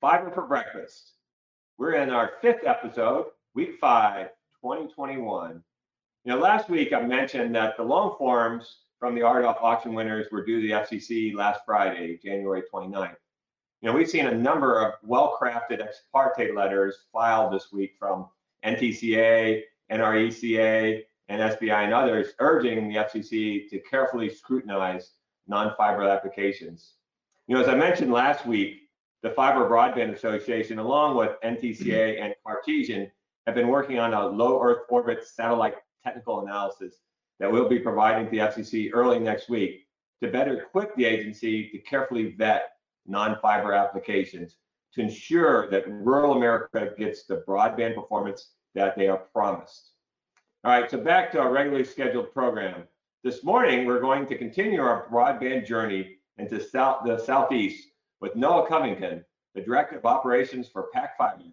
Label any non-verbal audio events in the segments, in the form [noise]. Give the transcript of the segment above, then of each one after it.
Fiber for Breakfast. We're in our fifth episode, week five, 2021. You know, last week I mentioned that the long forms from the RDOF auction winners were due to the FCC last Friday, January 29th. You know, we've seen a number of well-crafted ex parte letters filed this week from NTCA, NRECA, and SBI and others urging the FCC to carefully scrutinize non-fiber applications. You know, as I mentioned last week, the Fiber Broadband Association, along with NTCA and Cartesian, have been working on a low Earth orbit satellite technical analysis that we'll be providing to the FCC early next week to better equip the agency to carefully vet non-fiber applications to ensure that rural America gets the broadband performance that they are promised. All right, so back to our regularly scheduled program. This morning, we're going to continue our broadband journey into south, the Southeast with Noah Covington, the Director of Operations for PacFiber,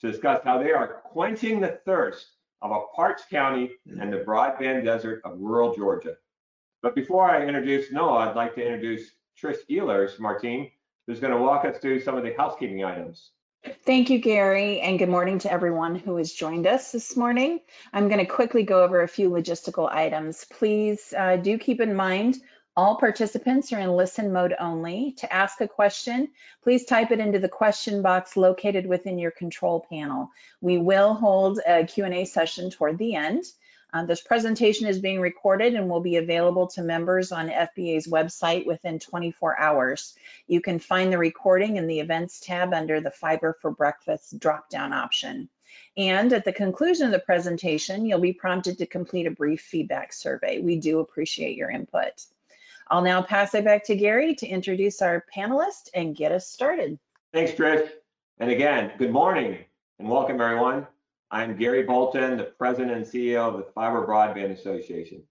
to discuss how they are quenching the thirst of a parched county and the broadband desert of rural Georgia. But before I introduce Noah, I'd like to introduce Trish Ehlers from our team, who's going to walk us through some of the housekeeping items. Thank you, Gary, and good morning to everyone who has joined us this morning. I'm going to quickly go over a few logistical items. Please uh, do keep in mind all participants are in listen mode only. To ask a question, please type it into the question box located within your control panel. We will hold a Q&A session toward the end. Uh, this presentation is being recorded and will be available to members on FBA's website within 24 hours. You can find the recording in the events tab under the Fiber for Breakfast drop-down option. And at the conclusion of the presentation, you'll be prompted to complete a brief feedback survey. We do appreciate your input. I'll now pass it back to Gary to introduce our panelists and get us started. Thanks, Trish. And again, good morning and welcome everyone. I'm Gary Bolton, the President and CEO of the Fiber Broadband Association.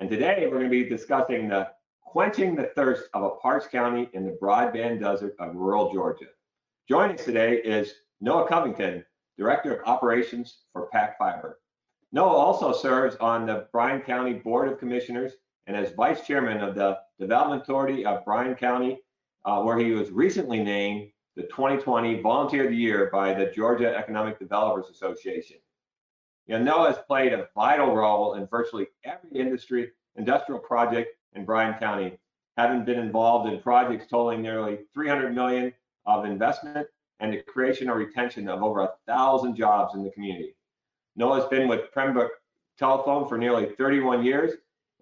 And today we're going to be discussing the quenching the thirst of a parched county in the broadband desert of rural Georgia. Joining us today is Noah Covington, Director of Operations for PacFiber. Noah also serves on the Bryan County Board of Commissioners and as vice chairman of the Development Authority of Bryan County, uh, where he was recently named the 2020 Volunteer of the Year by the Georgia Economic Developers Association. You know, Noah has played a vital role in virtually every industry industrial project in Bryan County, having been involved in projects totaling nearly 300 million of investment and the creation or retention of over a thousand jobs in the community. Noah has been with Pembroke Telephone for nearly 31 years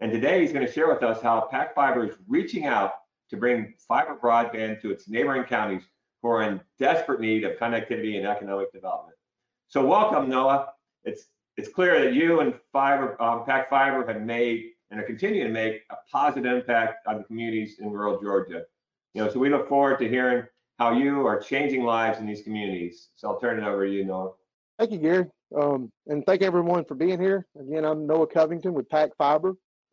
and today he's going to share with us how PacFiber is reaching out to bring fiber broadband to its neighboring counties who are in desperate need of connectivity and economic development. So welcome, Noah. It's it's clear that you and Fiber, um, PacFiber have made and are continuing to make a positive impact on the communities in rural Georgia. You know, so we look forward to hearing how you are changing lives in these communities. So I'll turn it over to you, Noah. Thank you, Gary. Um, and thank everyone for being here. Again, I'm Noah Covington with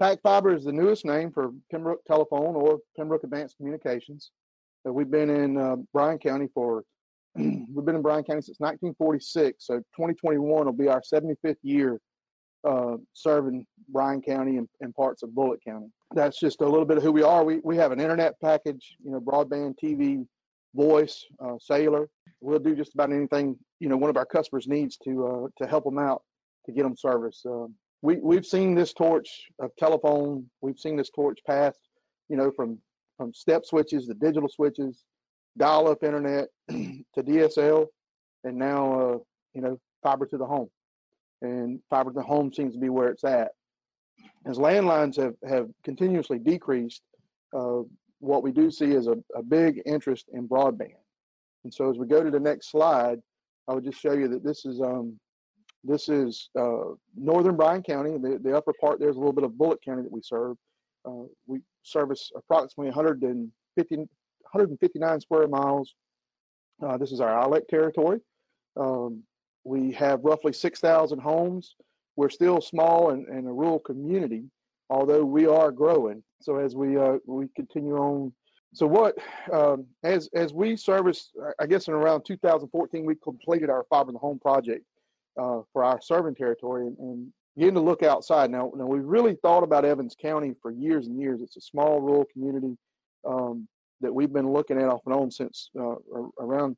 PacFiber. PacFiber is the newest name for Pembroke Telephone or Pembroke Advanced Communications. Uh, we've been in uh, Bryan County for [clears throat] we've been in Bryan County since 1946. So 2021 will be our 75th year uh, serving Bryan County and, and, parts of Bulloch County. That's just a little bit of who we are. We we have an internet package, you know, broadband, TV, voice, uh, cellular. We'll do just about anything you know one of our customers needs to uh, to help them out to get them service. Um, we we've seen this torch of telephone. We've seen this torch pass, you know, from from step switches to digital switches, dial-up internet [clears throat] to DSL, and now uh, you know fiber to the home. And fiber to the home seems to be where it's at. As landlines have have continuously decreased, uh, what we do see is a, a big interest in broadband. And so as we go to the next slide, I would just show you that this is um, this is uh, northern Bryan County. The, the upper part there's a little bit of Bulloch County that we serve. Uh, we service approximately 150, 159 square miles Uh, this is our ILEC territory. Um, we have roughly 6,000 homes. We're still small and, and, a rural community, although we are growing. So as we uh, we continue on, so what um, as as we service, I guess in around 2014 we completed our fiber in the home project uh, for our serving territory and, and begin to look outside. Now, now we've really thought about Evans County for years and years. It's a small rural community um, that we've been looking at off and on since uh, around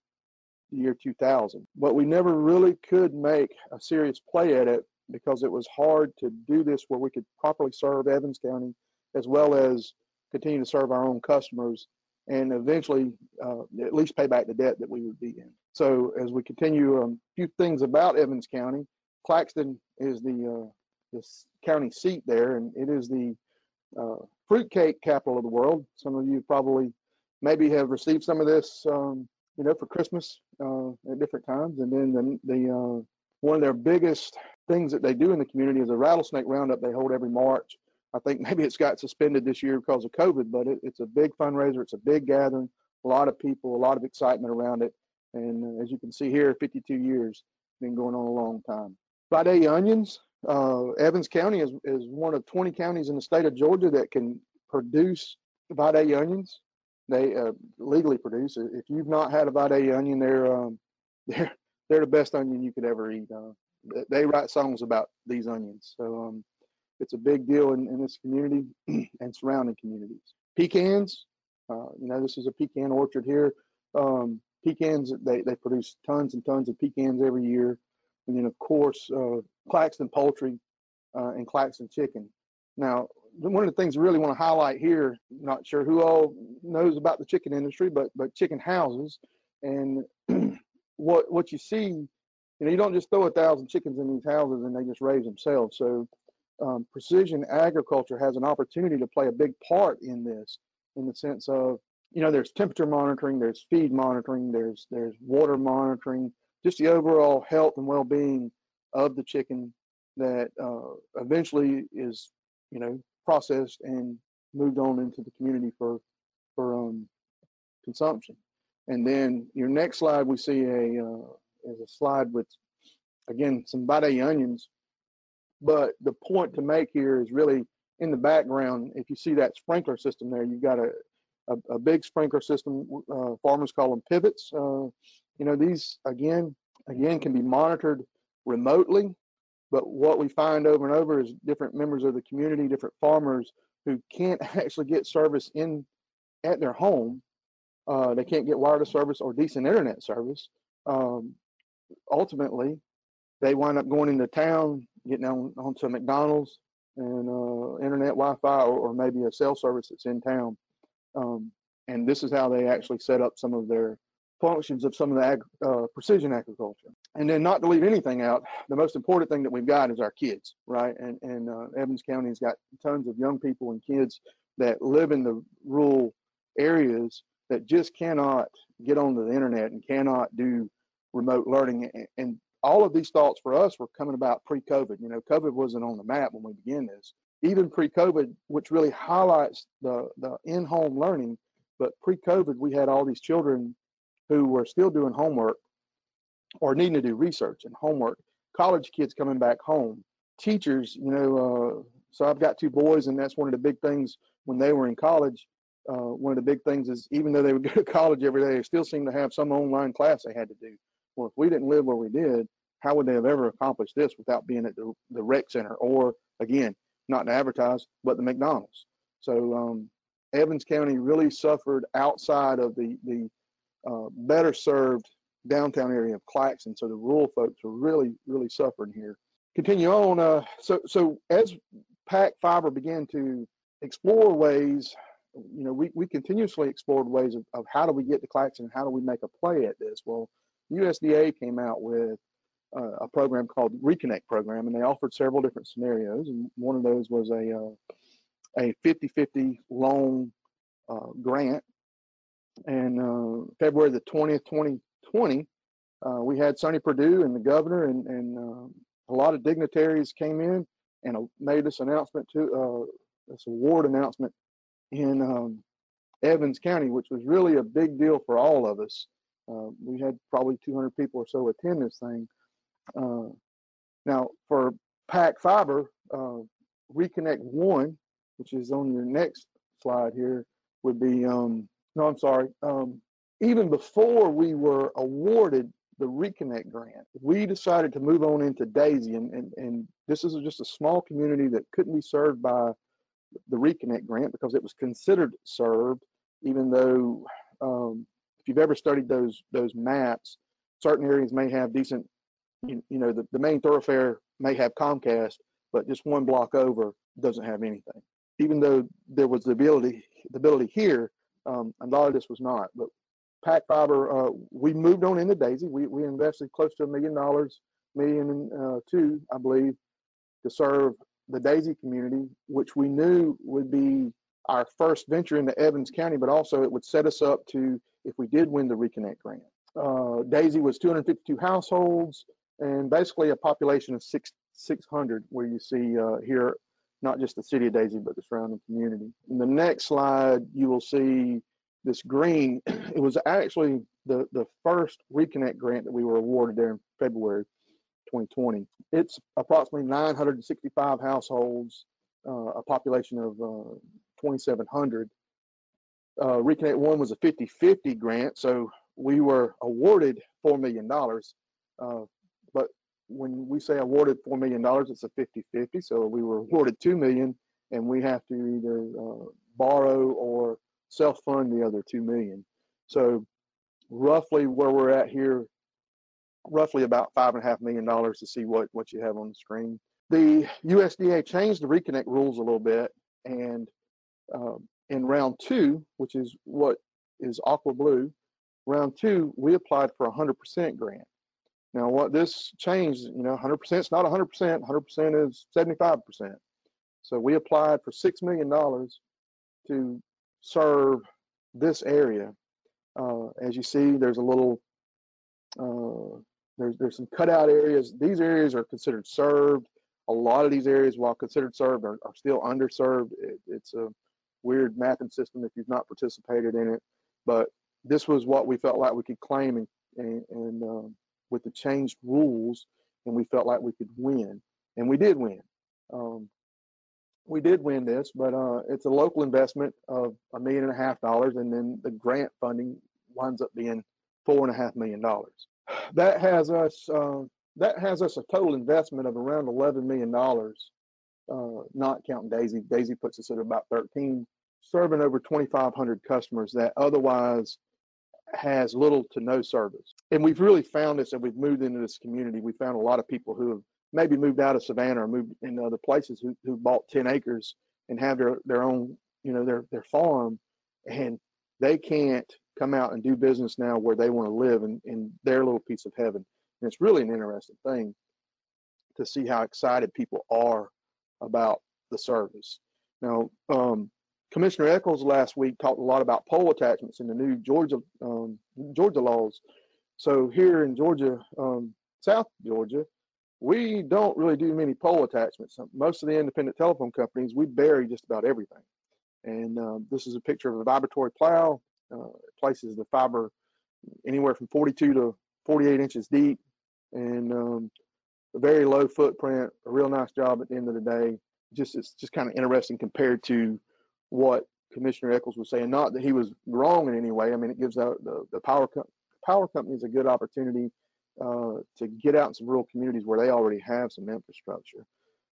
the year 2000. But we never really could make a serious play at it because it was hard to do this where we could properly serve Evans County as well as continue to serve our own customers and eventually uh, at least pay back the debt that we would be in. So as we continue, um, a few things about Evans County. Claxton is the uh, the county seat there, and it is the uh, fruitcake capital of the world. Some of you probably maybe have received some of this, um, you know, for Christmas uh, at different times. And then the, the uh, one of their biggest things that they do in the community is a rattlesnake roundup they hold every March. I think maybe it's got suspended this year because of COVID, but it, it's a big fundraiser. It's a big gathering, a lot of people, a lot of excitement around it. And uh, as you can see here, 52 years, been going on a long time. Vidalia onions, uh, Evans County is, is one of 20 counties in the state of Georgia that can produce Vidalia onions. They uh, legally produce it. If you've not had a Vidalia onion, they're um, [laughs] they're they're the best onion you could ever eat. Uh, they write songs about these onions, so um, it's a big deal in, in this community [clears throat] and surrounding communities. Pecans, uh, you know, this is a pecan orchard here. Um, pecans, they they produce tons and tons of pecans every year, and then of course uh, Claxton Poultry uh, and Claxton Chicken. Now, one of the things I really want to highlight here, not sure who all knows about the chicken industry, but but chicken houses and [clears throat] what what you see, you know, you don't just throw a thousand chickens in these houses and they just raise themselves. So um, precision agriculture has an opportunity to play a big part in this, in the sense of, you know, there's temperature monitoring, there's feed monitoring, there's there's water monitoring, just the overall health and well-being of the chicken that uh, eventually is, you know, processed and moved on into the community for for um, consumption. And then your next slide, we see a uh, is a slide with again some Vidalia onions. But the point to make here is really in the background. If you see that sprinkler system there, you've got a a, a big sprinkler system. Uh, farmers call them pivots. Uh, you know these again again can be monitored remotely but what we find over and over is different members of the community, different farmers who can't [laughs] actually get service in at their home. Uh, they can't get wireless service or decent internet service. Um, ultimately, they wind up going into town, getting on onto McDonald's and uh, internet Wi-Fi, or, or, maybe a cell service that's in town. Um, and this is how they actually set up some of their functions of some of the ag, uh, precision agriculture. And then not to leave anything out, the most important thing that we've got is our kids, right? And, and uh, Evans County's got tons of young people and kids that live in the rural areas that just cannot get onto the internet and cannot do remote learning. And all of these thoughts for us were coming about pre-COVID. You know, COVID wasn't on the map when we began this. Even pre-COVID, which really highlights the the in-home learning, but pre-COVID, we had all these children who were still doing homework or needing to do research and homework. College kids coming back home, teachers, you know. Uh, so I've got two boys, and that's one of the big things when they were in college. Uh, one of the big things is even though they would go to [laughs] college every day, they still seem to have some online class they had to do. Well, if we didn't live where we did, how would they have ever accomplished this without being at the, the rec center or again, not to advertise, but the McDonald's? So um, Evans County really suffered outside of the the uh, better served downtown area of Claxton. So the rural folks are really, really suffering here. Continue on. Uh, so, so as PacFiber began to explore ways, you know, we, we continuously explored ways of, of how do we get to Claxton and how do we make a play at this? Well, USDA came out with uh, a program called Reconnect program, and they offered several different scenarios. And one of those was a uh, a 50-50 loan uh, grant and uh, February the 20th, 2020, uh, we had Sonny Perdue and the governor and, and uh, a lot of dignitaries came in and made this announcement to this award announcement in um, Evans County, which was really a big deal for all of us. Uh, we had probably 200 people or so attend this thing. Uh, now, for PacFiber, uh, Reconnect One, which is on your next slide here, would be, um, no, I'm sorry. Um, even before we were awarded the Reconnect grant, we decided to move on into Daisy. And, and, and this is just a small community that couldn't be served by the Reconnect grant because it was considered served, even though um, if you've ever studied those those maps, certain areas may have decent, you, you know, the, the main thoroughfare may have Comcast, but just one block over doesn't have anything. Even though there was the ability the ability here, um, a lot of this was not. But PacFiber, uh, we moved on into Daisy. We we invested close to a million dollars, million uh, two, I believe, to serve the Daisy community, which we knew would be our first venture into Evans County, but also it would set us up to if we did win the Reconnect grant. Uh, Daisy was 252 households and basically a population of six 600, where you see uh, here not just the city of Daisy, but the surrounding community. In the next slide, you will see this green. [clears throat] It was actually the, the first Reconnect grant that we were awarded there in February 2020. It's approximately 965 households, uh, a population of uh, 2,700. Uh, Reconnect One was a 50-50 grant, so we were awarded $4 million. Uh, but when we say awarded $4 million, it's a 50-50, so we were awarded 2 million, and we have to either uh, borrow or self-fund the other 2 million. So roughly where we're at here, roughly about five and a half million dollars to see what, what you have on the screen. The USDA changed the reconnect rules a little bit, and um, in round two, which is what is aqua blue, round two, we applied for a 100% grant. Now, what this changed, you know, 100% is not 100%, 100% is 75%. So we applied for $6 million to serve this area. Uh, as you see, there's a little, uh, there's, there's some cutout areas. These areas are considered served. A lot of these areas, while considered served, are, are still underserved. It, it's a weird mapping system if you've not participated in it. But this was what we felt like we could claim and, and, and um, with the changed rules, and we felt like we could win, and we did win. Um, we did win this, but uh, it's a local investment of a million and a half dollars, and then the grant funding winds up being four and a half million dollars. That has us uh, that has us a total investment of around eleven million dollars, uh, not counting Daisy. Daisy puts us at about thirteen serving over 2,500 customers that otherwise has little to no service. And we've really found this, and we've moved into this community. We found a lot of people who have maybe moved out of Savannah or moved into other places who, who bought 10 acres and have their, their own, you know, their, their farm, and they can't come out and do business now where they want to live in, in their little piece of heaven. And it's really an interesting thing to see how excited people are about the service. Now, um, Commissioner Echols last week talked a lot about pole attachments in the new Georgia um, Georgia laws. So here in Georgia, um, South Georgia, we don't really do many pole attachments. Most of the independent telephone companies, we bury just about everything. And um, this is a picture of a vibratory plow. Uh, places the fiber anywhere from 42 to 48 inches deep, and um, a very low footprint. A real nice job at the end of the day. Just it's just kind of interesting compared to what Commissioner Echols was saying. Not that he was wrong in any way. I mean, it gives out the, the power co- power companies a good opportunity uh, to get out in some rural communities where they already have some infrastructure.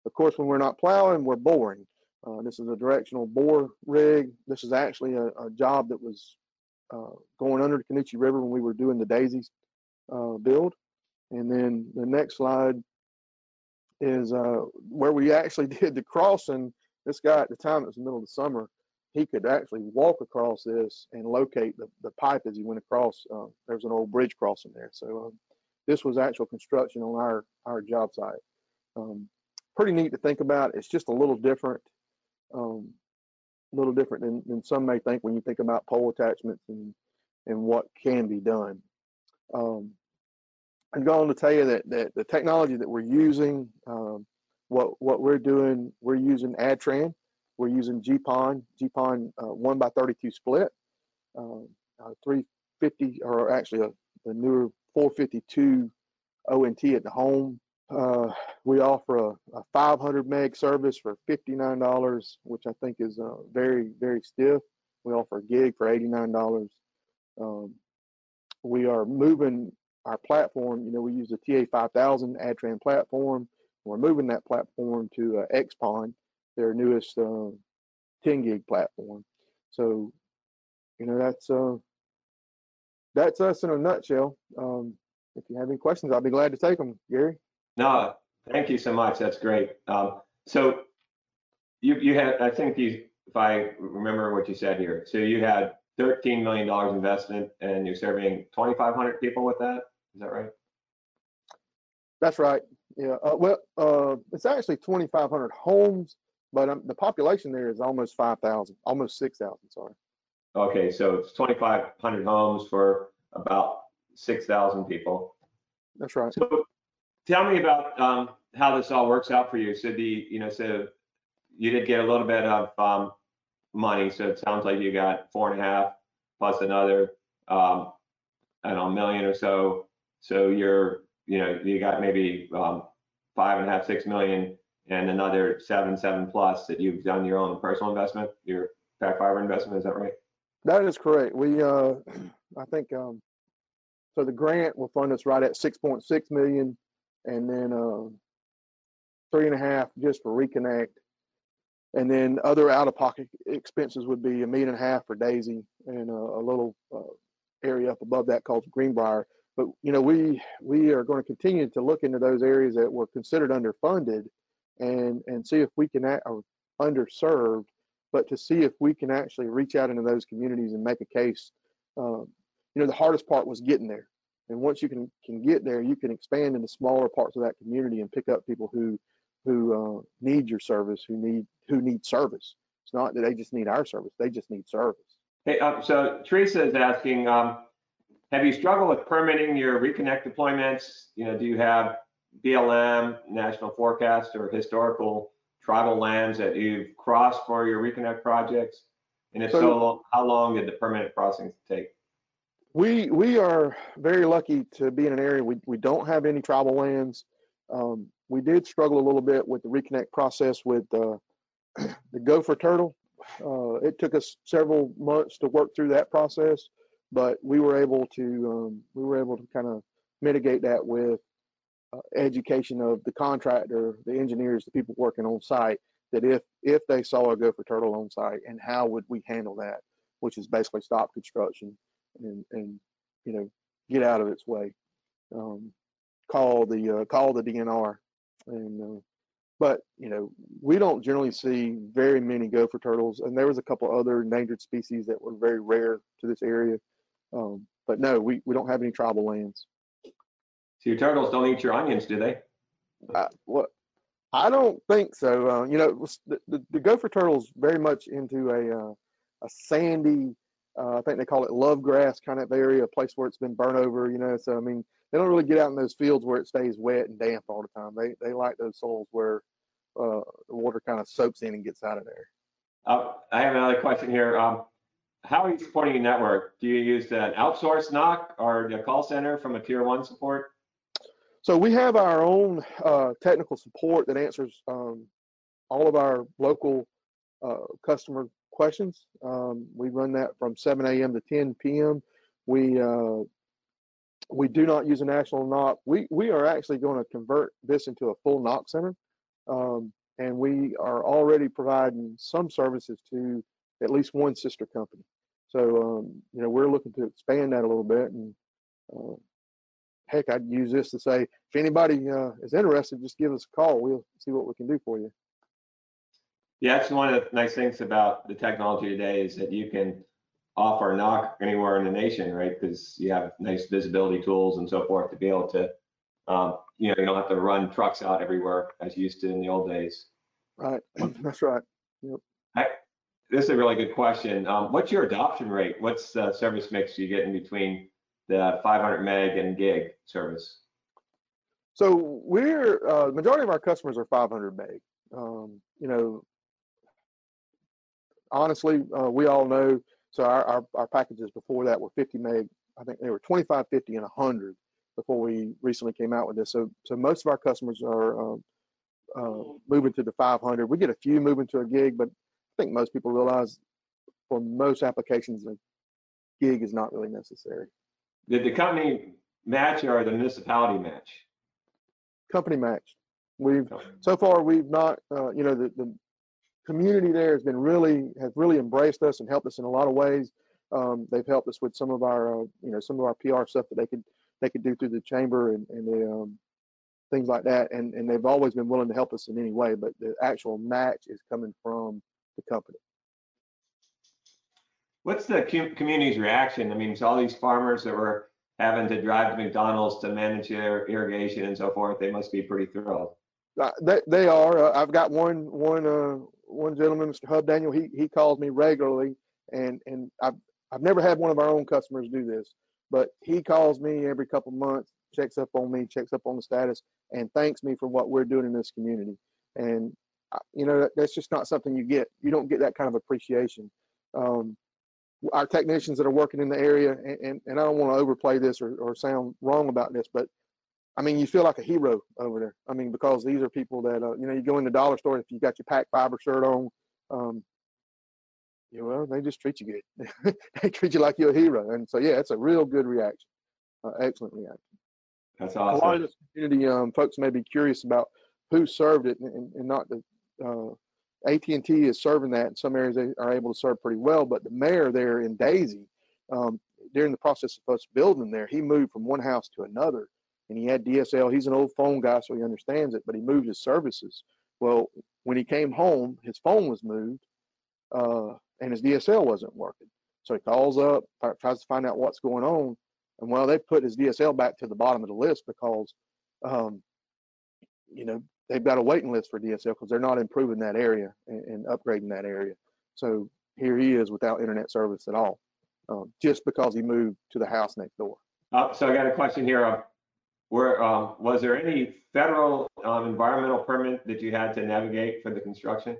Of course, when we're not plowing, we're boring. Uh, this is a directional bore rig. This is actually a, a job that was uh, going under the Canoochee River when we were doing the Daisy's uh, build. And then the next slide is uh, where we actually [laughs] did the crossing this guy at the time, it was the middle of the summer, he could actually walk across this and locate the, the pipe as he went across. Uh, there's an old bridge crossing there. So um, this was actual construction on our, our job site. Um, pretty neat to think about. It's just a little different, um, a little different than, than some may think when you think about pole attachments and, and what can be done. Um, I'm going to tell you that, that the technology that we're using, um, what what we're doing, we're using Adtran, we're using GPON, GPON uh, one by 32 split, uh, uh, three 50 or actually a, the newer 452 ONT at the home. Uh, we offer a, a 500 meg service for $59, which I think is uh, very, very stiff. We offer a gig for $89. Um, we are moving our platform. You know, we use the TA5000 Adtran platform. We're moving that platform to uh, XPON, their newest uh, 10 gig platform. So, you know, that's uh, that's us in a nutshell. Um, if you have any questions, I'll be glad to take them, Gary. No, thank you so much. That's great. Um, so you you had I think you if I remember what you said here. So you had 13 million dollars investment and you're serving 2,500 people with that. Is that right? That's right. Yeah. Uh, well, uh, it's actually 2,500 homes, but um, the population there is almost 5,000, almost 6,000. Sorry. Okay, so it's 2,500 homes for about 6,000 people. That's right. So tell me about um, how this all works out for you. So the, you know, so you did get a little bit of um, money. So it sounds like you got four and a half plus another, um, I don't know, million or so. So you're, you know, you got maybe um, five and a half, six million, and another seven, seven plus that you've done your own personal investment, your Pac Fiber investment. Is that right? That is correct. We, uh, [clears throat] I think, um, so the grant will fund us right at 6.6 million, and then uh, three and a half just for reconnect, and then other out-of-pocket expenses would be a million and a half for Daisy and uh, a little uh, area up above that called Greenbrier. But you know, we we are going to continue to look into those areas that were considered underfunded, and and see if we can act, or underserved but to see if we can actually reach out into those communities and make a case. Um, you know, the hardest part was getting there. And once you can can get there, you can expand into smaller parts of that community and pick up people who who uh, need your service, who need who need service. It's not that they just need our service; they just need service. Hey, um, so Teresa is asking, um, have you struggled with permitting your reconnect deployments? You know, do you have BLM, national forecast, or historical tribal lands that you've crossed for your reconnect projects? And if so, So- how long did the permanent crossings take? We we are very lucky to be in an area we, we don't have any tribal lands. Um, we did struggle a little bit with the reconnect process with uh, [clears throat] the gopher turtle. Uh, it took us several months to work through that process, but we were able to um, we were able to kind of mitigate that with uh, education of the contractor, the engineers, the people working on site. That if if they saw a gopher turtle on site, and how would we handle that? Which is basically stop construction and and you know get out of its way. Um, call the uh, call the DNR, and uh, but you know we don't generally see very many gopher turtles, and there was a couple other endangered species that were very rare to this area. Um, but no, we we don't have any tribal lands. So your turtles don't eat your onions, do they? I, what I don't think so. Uh, you know, the, the, the gopher turtle's very much into a uh, a sandy. Uh, I think they call it love grass kind of area, a place where it's been burnt over. You know, so I mean, they don't really get out in those fields where it stays wet and damp all the time. They they like those soils where uh, the water kind of soaks in and gets out of there. Uh, I have another question here. Um, how are you supporting your network? Do you use an outsourced NOC or the call center from a tier one support? So we have our own uh, technical support that answers um, all of our local uh, customer questions. Um, we run that from 7 a.m. to 10 p.m. We uh, we do not use a national NOC. We we are actually going to convert this into a full NOC center, um, and we are already providing some services to at least one sister company. So um, you know we're looking to expand that a little bit and. Uh, heck, I'd use this to say, if anybody uh, is interested, just give us a call. We'll see what we can do for you. Yeah, that's one of the nice things about the technology today is that you can offer a NOC anywhere in the nation, right? Because you have nice visibility tools and so forth to be able to, um, you know, you don't have to run trucks out everywhere as you used to in the old days. Right. [clears throat] That's right. This is a really good question. Um, what's your adoption rate? What's the service mix you get in between the 500 meg and gig service? So we're uh, the majority of our customers are 500 meg. Um, you know, honestly, uh, we all know. So our, our, our packages before that were 50 meg I think they were 25, 50, and 100 before we recently came out with this. So, so most of our customers are uh, uh, moving to the 500. We get a few moving to a gig, but think most people realize for most applications, a gig is not really necessary. Did the company match or the municipality match? Company match. We've so far we've not, uh, you know, the, the community there has been really has really embraced us and helped us in a lot of ways. Um, they've helped us with some of our, uh, you know, some of our PR stuff that they could they could do through the chamber and, and the um, things like that. And and they've always been willing to help us in any way. But the actual match is coming from the company. What's the community's reaction? I mean, it's all these farmers that were having to drive to McDonald's to manage their irrigation and so forth. They must be pretty thrilled. Uh, they, they are. Uh, I've got one one uh, one gentleman, Mr. Hub Daniel. He he calls me regularly, and and I've I've never had one of our own customers do this, but he calls me every couple months, checks up on me, checks up on the status, and thanks me for what we're doing in this community. And you know that's just not something you get. You don't get that kind of appreciation. Um, our technicians that are working in the area, and, and, and I don't want to overplay this or, or sound wrong about this, but I mean, you feel like a hero over there. I mean, because these are people that, uh, you know, you go in the dollar store, if you got your PacFiber shirt on, um, you know, well, they just treat you good. [laughs] they treat you like you're a hero. And so, yeah, it's a real good reaction. Uh, excellent reaction. That's awesome. A lot of this community um, folks may be curious about who served it and, and not the, uh, AT&T is serving that in some areas they are able to serve pretty well, but the mayor there in Daisy, um, during the process of us building there, he moved from one house to another and he had DSL. He's an old phone guy, so he understands it, but he moved his services. Well, when he came home, his phone was moved uh, and his DSL wasn't working. So he calls up, tries to find out what's going on. And well, they put his DSL back to the bottom of the list because, um, you know, they've got a waiting list for DSL because they're not improving that area and, and, upgrading that area. So here he is without internet service at all, um, just because he moved to the house next door. Uh, so I got a question here. Uh, where um, was there any federal um, environmental permit that you had to navigate for the construction?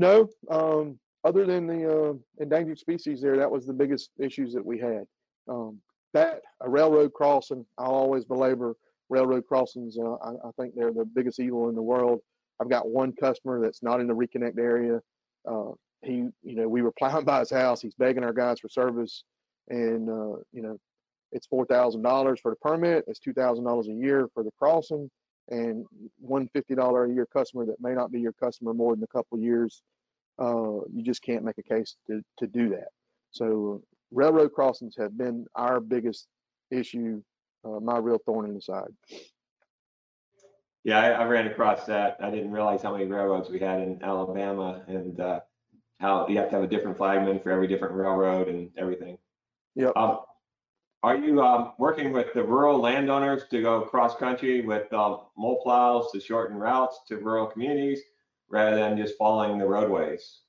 No, um, other than the uh, endangered species there, that was the biggest issues that we had. Um, that a railroad crossing, I'll always belabor railroad crossings. Uh, I, I, think they're the biggest evil in the world. I've got one customer that's not in the reconnect area. Uh, he, you know, we were plowing [laughs] by his house. He's begging our guys for service, and uh, you know, it's four thousand dollars for the permit. It's two thousand dollars a year for the crossing, and one fifty dollar a year customer that may not be your customer more than a couple years. Uh, you just can't make a case to to do that. So railroad crossings have been our biggest issue uh, my real thorn in the side. Yeah, I, I, ran across that. I didn't realize how many railroads we had in Alabama and uh, how you have to have a different flagman for every different railroad and everything. Yeah. Um, are you um, working with the rural landowners to go cross country with uh, mole plows to shorten routes to rural communities rather than just following the roadways?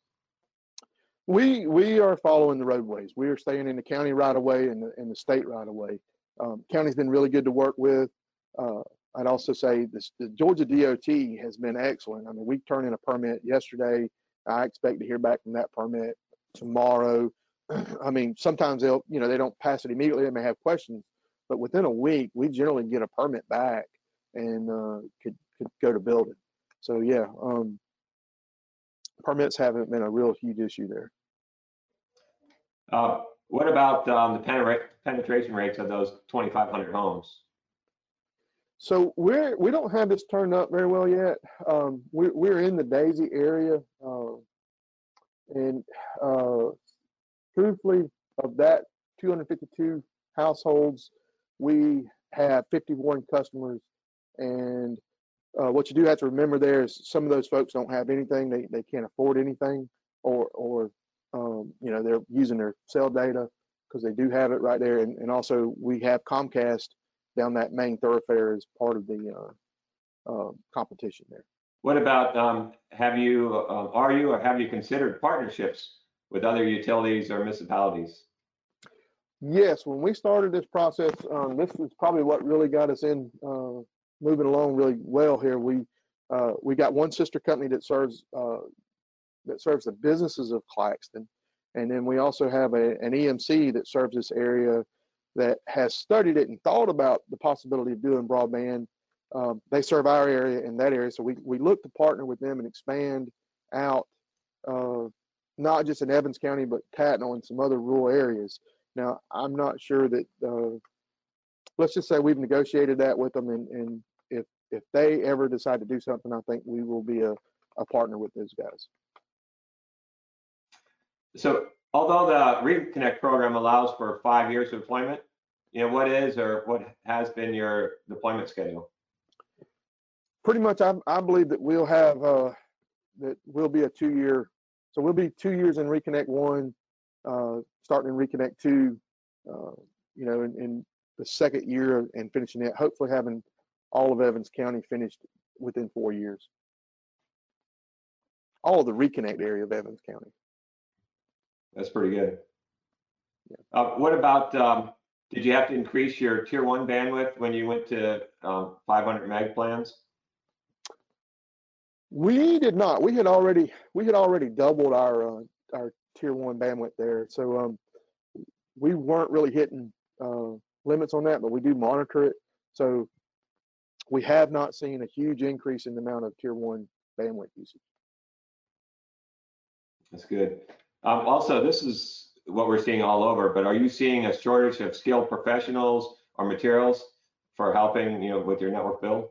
We we are following the roadways. We are staying in the county right away and the, and the state right away. Um, county's been really good to work with. Uh, I'd also say this, the Georgia DOT has been excellent. I mean, we turned in a permit yesterday. I expect to hear back from that permit tomorrow. [clears throat] I mean, sometimes they'll, you know, they don't pass it immediately. They may have questions, but within a week, we generally get a permit back and uh, could could go to building. So yeah, um, permits haven't been a real huge issue there. Uh, what about um, the penetration rates of those 2,500 homes? So we're we don't have this turned up very well yet. Um, we're we're in the Daisy area, uh, and uh, truthfully, of that 252 households, we have 51 customers. And uh, what you do have to remember there is some of those folks don't have anything; they they can't afford anything, or or um, you know, they're using their cell data because they do have it right there. And, and also we have Comcast down that main thoroughfare as part of the uh, uh, competition there. What about, um, have you, uh, are you, or have you considered partnerships with other utilities or municipalities? Yes, when we started this process, um, this is probably what really got us in uh, moving along really well here. We uh, we got one sister company that serves uh, that serves the businesses of Claxton. And then we also have a, an EMC that serves this area that has studied it and thought about the possibility of doing broadband. Um, they serve our area in that area, so we we look to partner with them and expand out, uh, not just in Evans County, but Tattnall and some other rural areas. Now, I'm not sure that. Uh, let's just say we've negotiated that with them, and, and if if they ever decide to do something, I think we will be a, a partner with those guys. So although the Reconnect program allows for five years of deployment, you know, what is or what has been your deployment schedule? Pretty much, I, I believe that we'll have, uh, that will be a two-year, so we'll be two years in Reconnect one, uh, starting in Reconnect two, uh, you know, in, in the second year and finishing it, hopefully having all of Evans County finished within four years. All the Reconnect area of Evans County. That's pretty good. Uh, what about, um, did you have to increase your tier one bandwidth when you went to um, 500 meg plans? We did not. We had already we had already doubled our uh, our tier one bandwidth there, so um, we weren't really hitting uh, limits on that, but we do monitor it. So we have not seen a huge increase in the amount of tier one bandwidth usage. That's good. Um, also, this is what we're seeing all over, but are you seeing a shortage of skilled professionals or materials for helping, you know, with your network build?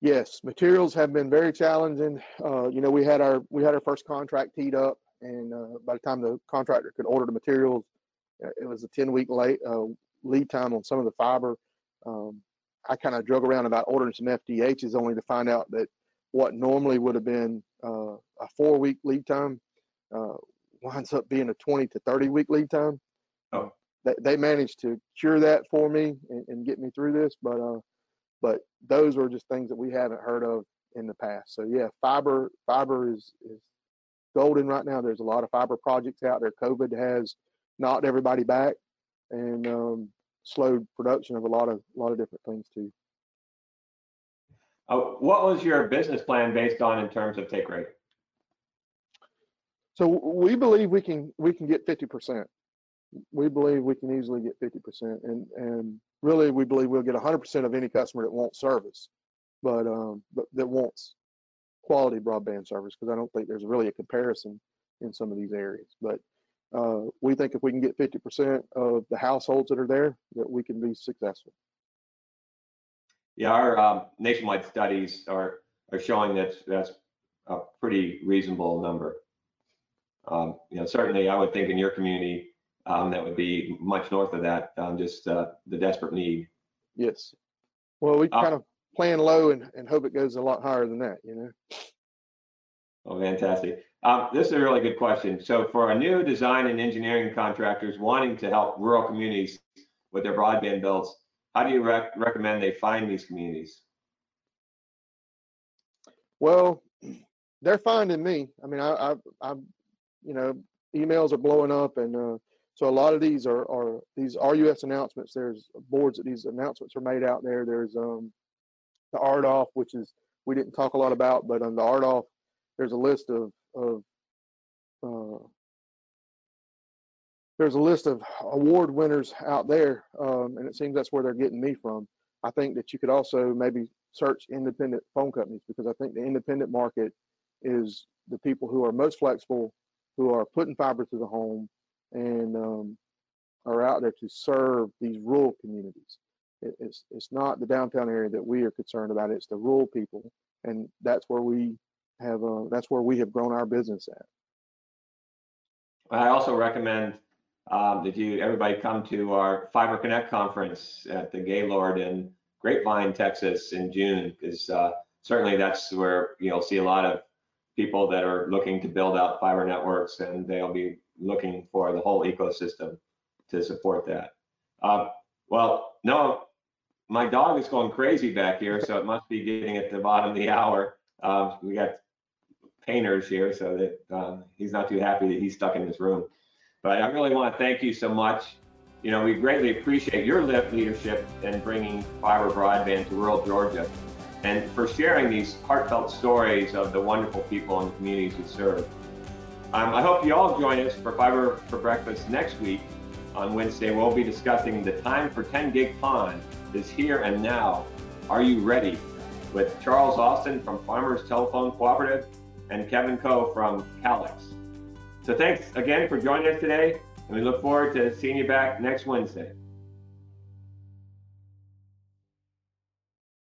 Yes, materials have been very challenging. Uh, you know, we had our we had our first contract teed up, and uh, by the time the contractor could order the materials, uh, it was a 10 week late uh, lead time on some of the fiber. Um, I kind of drug around about ordering some FDHs only to find out that what normally would have been uh, a four week lead time uh, winds up being a 20 to 30 week lead time. Oh. They, they managed to cure that for me and, and get me through this, but uh, but those are just things that we haven't heard of in the past. So yeah, fiber fiber is is golden right now. There's a lot of fiber projects out there. COVID has knocked everybody back and um, slowed production of a lot of a lot of different things too. Uh, what was your business plan based on in terms of take rate? So we believe we can we can get 50%. We believe we can easily get 50%, and and really we believe we'll get 100% of any customer that wants service, but um, but that wants quality broadband service because I don't think there's really a comparison in some of these areas. But uh, we think if we can get 50% of the households that are there, that we can be successful. Yeah, our um, nationwide studies are are showing that that's a pretty reasonable number. Um, you know, certainly I would think in your community um, that would be much north of that, um, just uh, the desperate need. Yes. Well, we Uh, kind of plan low and, and hope it goes a lot higher than that, you know. Oh, fantastic. Um, this is a really good question. So for a new design and engineering contractors wanting to help rural communities with their broadband builds, how do you rec- recommend they find these communities? Well, they're finding me. I mean, I, I, I, you know, emails are blowing up, and uh, so a lot of these are are these RUS announcements. There's boards that these announcements are made out there. There's um, the RDOF, which is we didn't talk a lot about, but on the RDOF, there's a list of of uh, there's a list of award winners out there, um, and it seems that's where they're getting me from. I think that you could also maybe search independent phone companies because I think the independent market is the people who are most flexible, who are putting fiber to the home, and um, are out there to serve these rural communities. It, it's it's not the downtown area that we are concerned about. It's the rural people, and that's where we have uh, that's where we have grown our business at. I also recommend um, that you everybody come to our Fiber Connect conference at the Gaylord in Grapevine, Texas, in June, because uh, certainly that's where you'll see a lot of people that are looking to build out fiber networks, and they'll be looking for the whole ecosystem to support that. Uh, well, no, my dog is going crazy back here, so it must be getting at the bottom of the hour. Uh, we got painters here, so that uh, he's not too happy that he's stuck in this room. But I really want to thank you so much. You know, we greatly appreciate your leadership in bringing fiber broadband to rural Georgia and for sharing these heartfelt stories of the wonderful people and communities we serve. Um, I hope you all join us for Fiber for Breakfast next week. on Wednesday, we'll be discussing the time for 10 gig PON is here and now. Are you ready? With Charles Austin from Farmers Telephone Cooperative and Kevin Coe from Calix. So thanks again for joining us today, and we look forward to seeing you back next Wednesday.